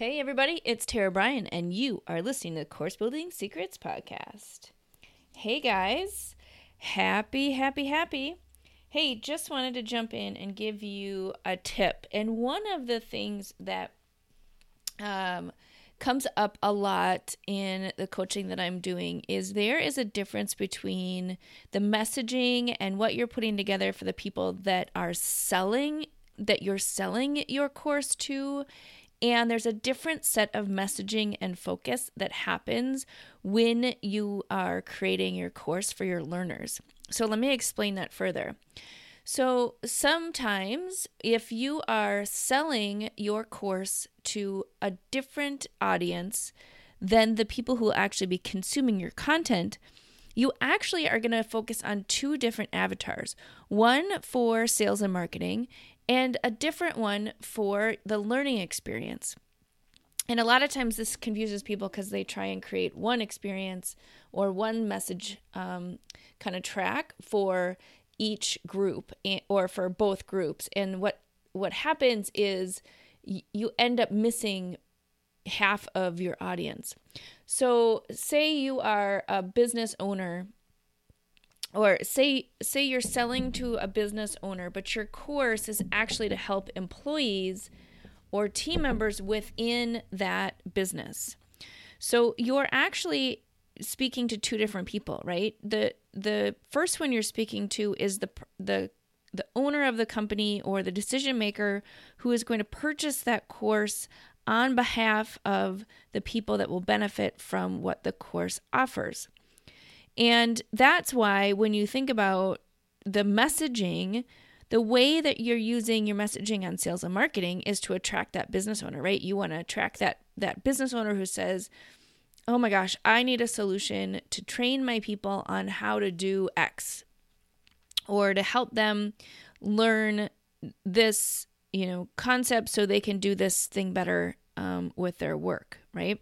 Hey, everybody, it's Tara Bryan, and you are listening to Course Building Secrets Podcast. Hey, guys, happy, happy, happy. Hey, just wanted to jump in and give you a tip. And one of the things that um, comes up a lot in the coaching that I'm doing is there is a difference between the messaging and what you're putting together for the people that are selling, that you're selling your course to and there's a different set of messaging and focus that happens when you are creating your course for your learners. So, let me explain that further. So, sometimes if you are selling your course to a different audience than the people who will actually be consuming your content, you actually are going to focus on two different avatars one for sales and marketing, and a different one for the learning experience. And a lot of times this confuses people because they try and create one experience or one message um, kind of track for each group or for both groups. And what what happens is you end up missing half of your audience. So, say you are a business owner or say say you're selling to a business owner but your course is actually to help employees or team members within that business. So you're actually speaking to two different people right? The the first one you're speaking to is the the the owner of the company or the decision maker who is going to purchase that course on behalf of the people that will benefit from what the course offers and that's why when you think about the messaging, the way that you're using your messaging on sales and marketing is to attract that business owner, right? You want to attract that that business owner who says, "Oh my gosh, I need a solution to train my people on how to do X." Or to help them learn this, you know, concept so they can do this thing better um, with their work, right?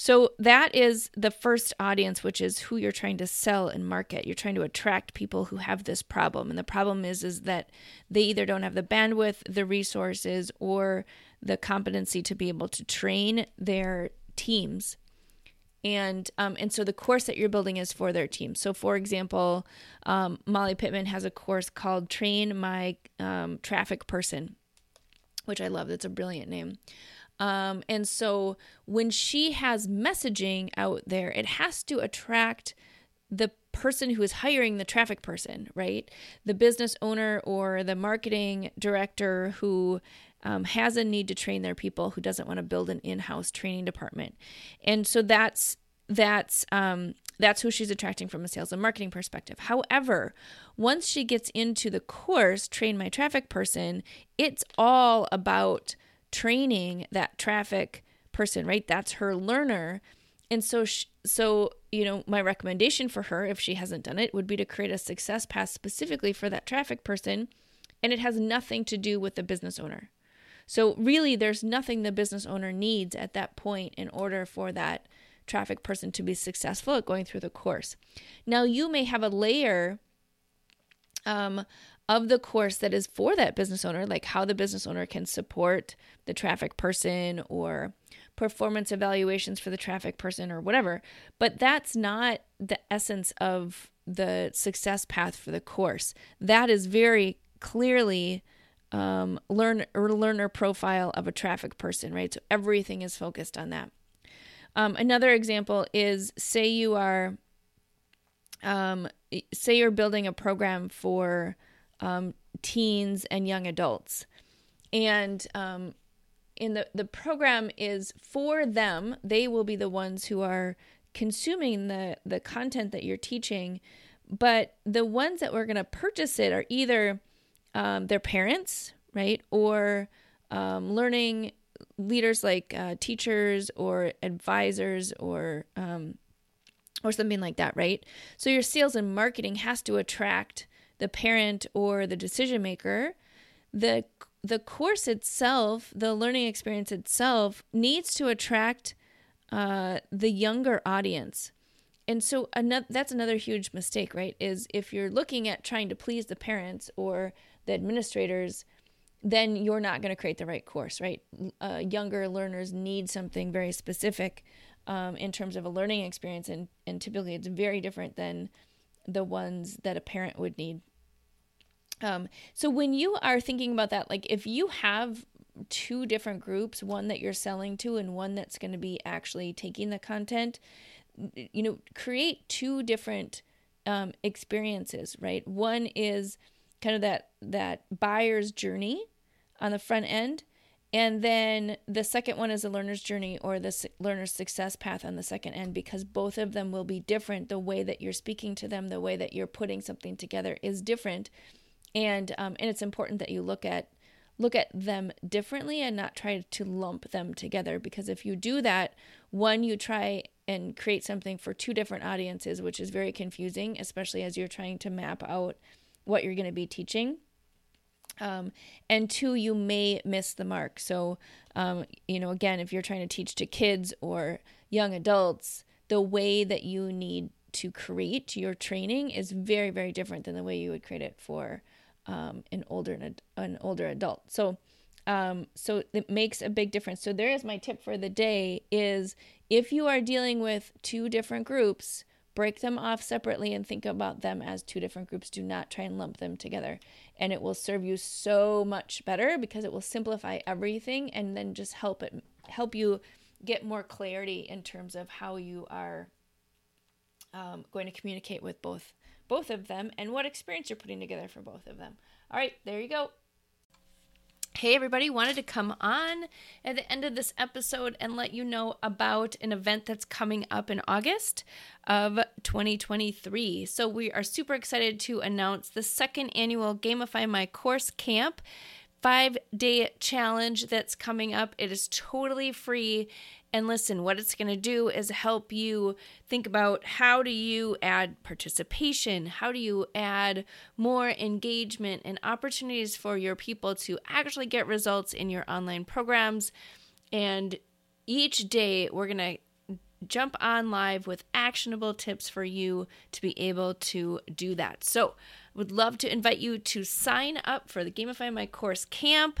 So that is the first audience, which is who you're trying to sell and market. You're trying to attract people who have this problem. And the problem is is that they either don't have the bandwidth, the resources, or the competency to be able to train their teams. And um, and so the course that you're building is for their team. So for example, um, Molly Pittman has a course called Train My um, Traffic Person, which I love. That's a brilliant name. Um, and so when she has messaging out there, it has to attract the person who is hiring the traffic person, right? The business owner or the marketing director who um, has a need to train their people who doesn't want to build an in-house training department. And so that's that's um, that's who she's attracting from a sales and marketing perspective. However, once she gets into the course, train my traffic person, it's all about training that traffic person, right? That's her learner. And so, she, so you know, my recommendation for her, if she hasn't done it, would be to create a success path specifically for that traffic person, and it has nothing to do with the business owner. So really, there's nothing the business owner needs at that point in order for that traffic person to be successful at going through the course. Now, you may have a layer um, of the course that is for that business owner, like how the business owner can support the traffic person or performance evaluations for the traffic person or whatever. But that's not the essence of the success path for the course. That is very clearly um, learn or learner profile of a traffic person, right? So everything is focused on that. Um, another example is say you are, um, say you're building a program for um, teens and young adults. And um, in the, the program is for them, they will be the ones who are consuming the, the content that you're teaching. But the ones that we're going to purchase it are either um, their parents, right? Or um, learning leaders like uh, teachers or advisors or um, or something like that, right? So your sales and marketing has to attract the parent or the decision maker, the the course itself, the learning experience itself, needs to attract uh, the younger audience. And so another, that's another huge mistake, right? Is if you're looking at trying to please the parents or the administrators, then you're not going to create the right course, right? Uh, younger learners need something very specific um, in terms of a learning experience, and, and typically it's very different than the ones that a parent would need. Um, so when you are thinking about that, like if you have two different groups, one that you're selling to and one that's going to be actually taking the content, you know, create two different um, experiences, right? One is kind of that that buyer's journey on the front end and then the second one is a learner's journey or the learner's success path on the second end because both of them will be different the way that you're speaking to them the way that you're putting something together is different and um, and it's important that you look at look at them differently and not try to lump them together because if you do that one you try and create something for two different audiences which is very confusing especially as you're trying to map out what you're going to be teaching. Um, and two, you may miss the mark. So, um, you know, again, if you're trying to teach to kids or young adults, the way that you need to create your training is very, very different than the way you would create it for um, an older an older adult. So, um, so it makes a big difference. So there is my tip for the day: is if you are dealing with two different groups, break them off separately and think about them as two different groups. Do not try and lump them together. And it will serve you so much better because it will simplify everything and then just help it help you get more clarity in terms of how you are um, going to communicate with both both of them and what experience you're putting together for both of them. All right, there you go. Hey, everybody, wanted to come on at the end of this episode and let you know about an event that's coming up in August of 2023. So, we are super excited to announce the second annual Gamify My Course Camp five day challenge that's coming up. It is totally free and listen, what it's going to do is help you think about how do you add participation? How do you add more engagement and opportunities for your people to actually get results in your online programs? And each day we're going to jump on live with actionable tips for you to be able to do that. So, would love to invite you to sign up for the Gamify My Course camp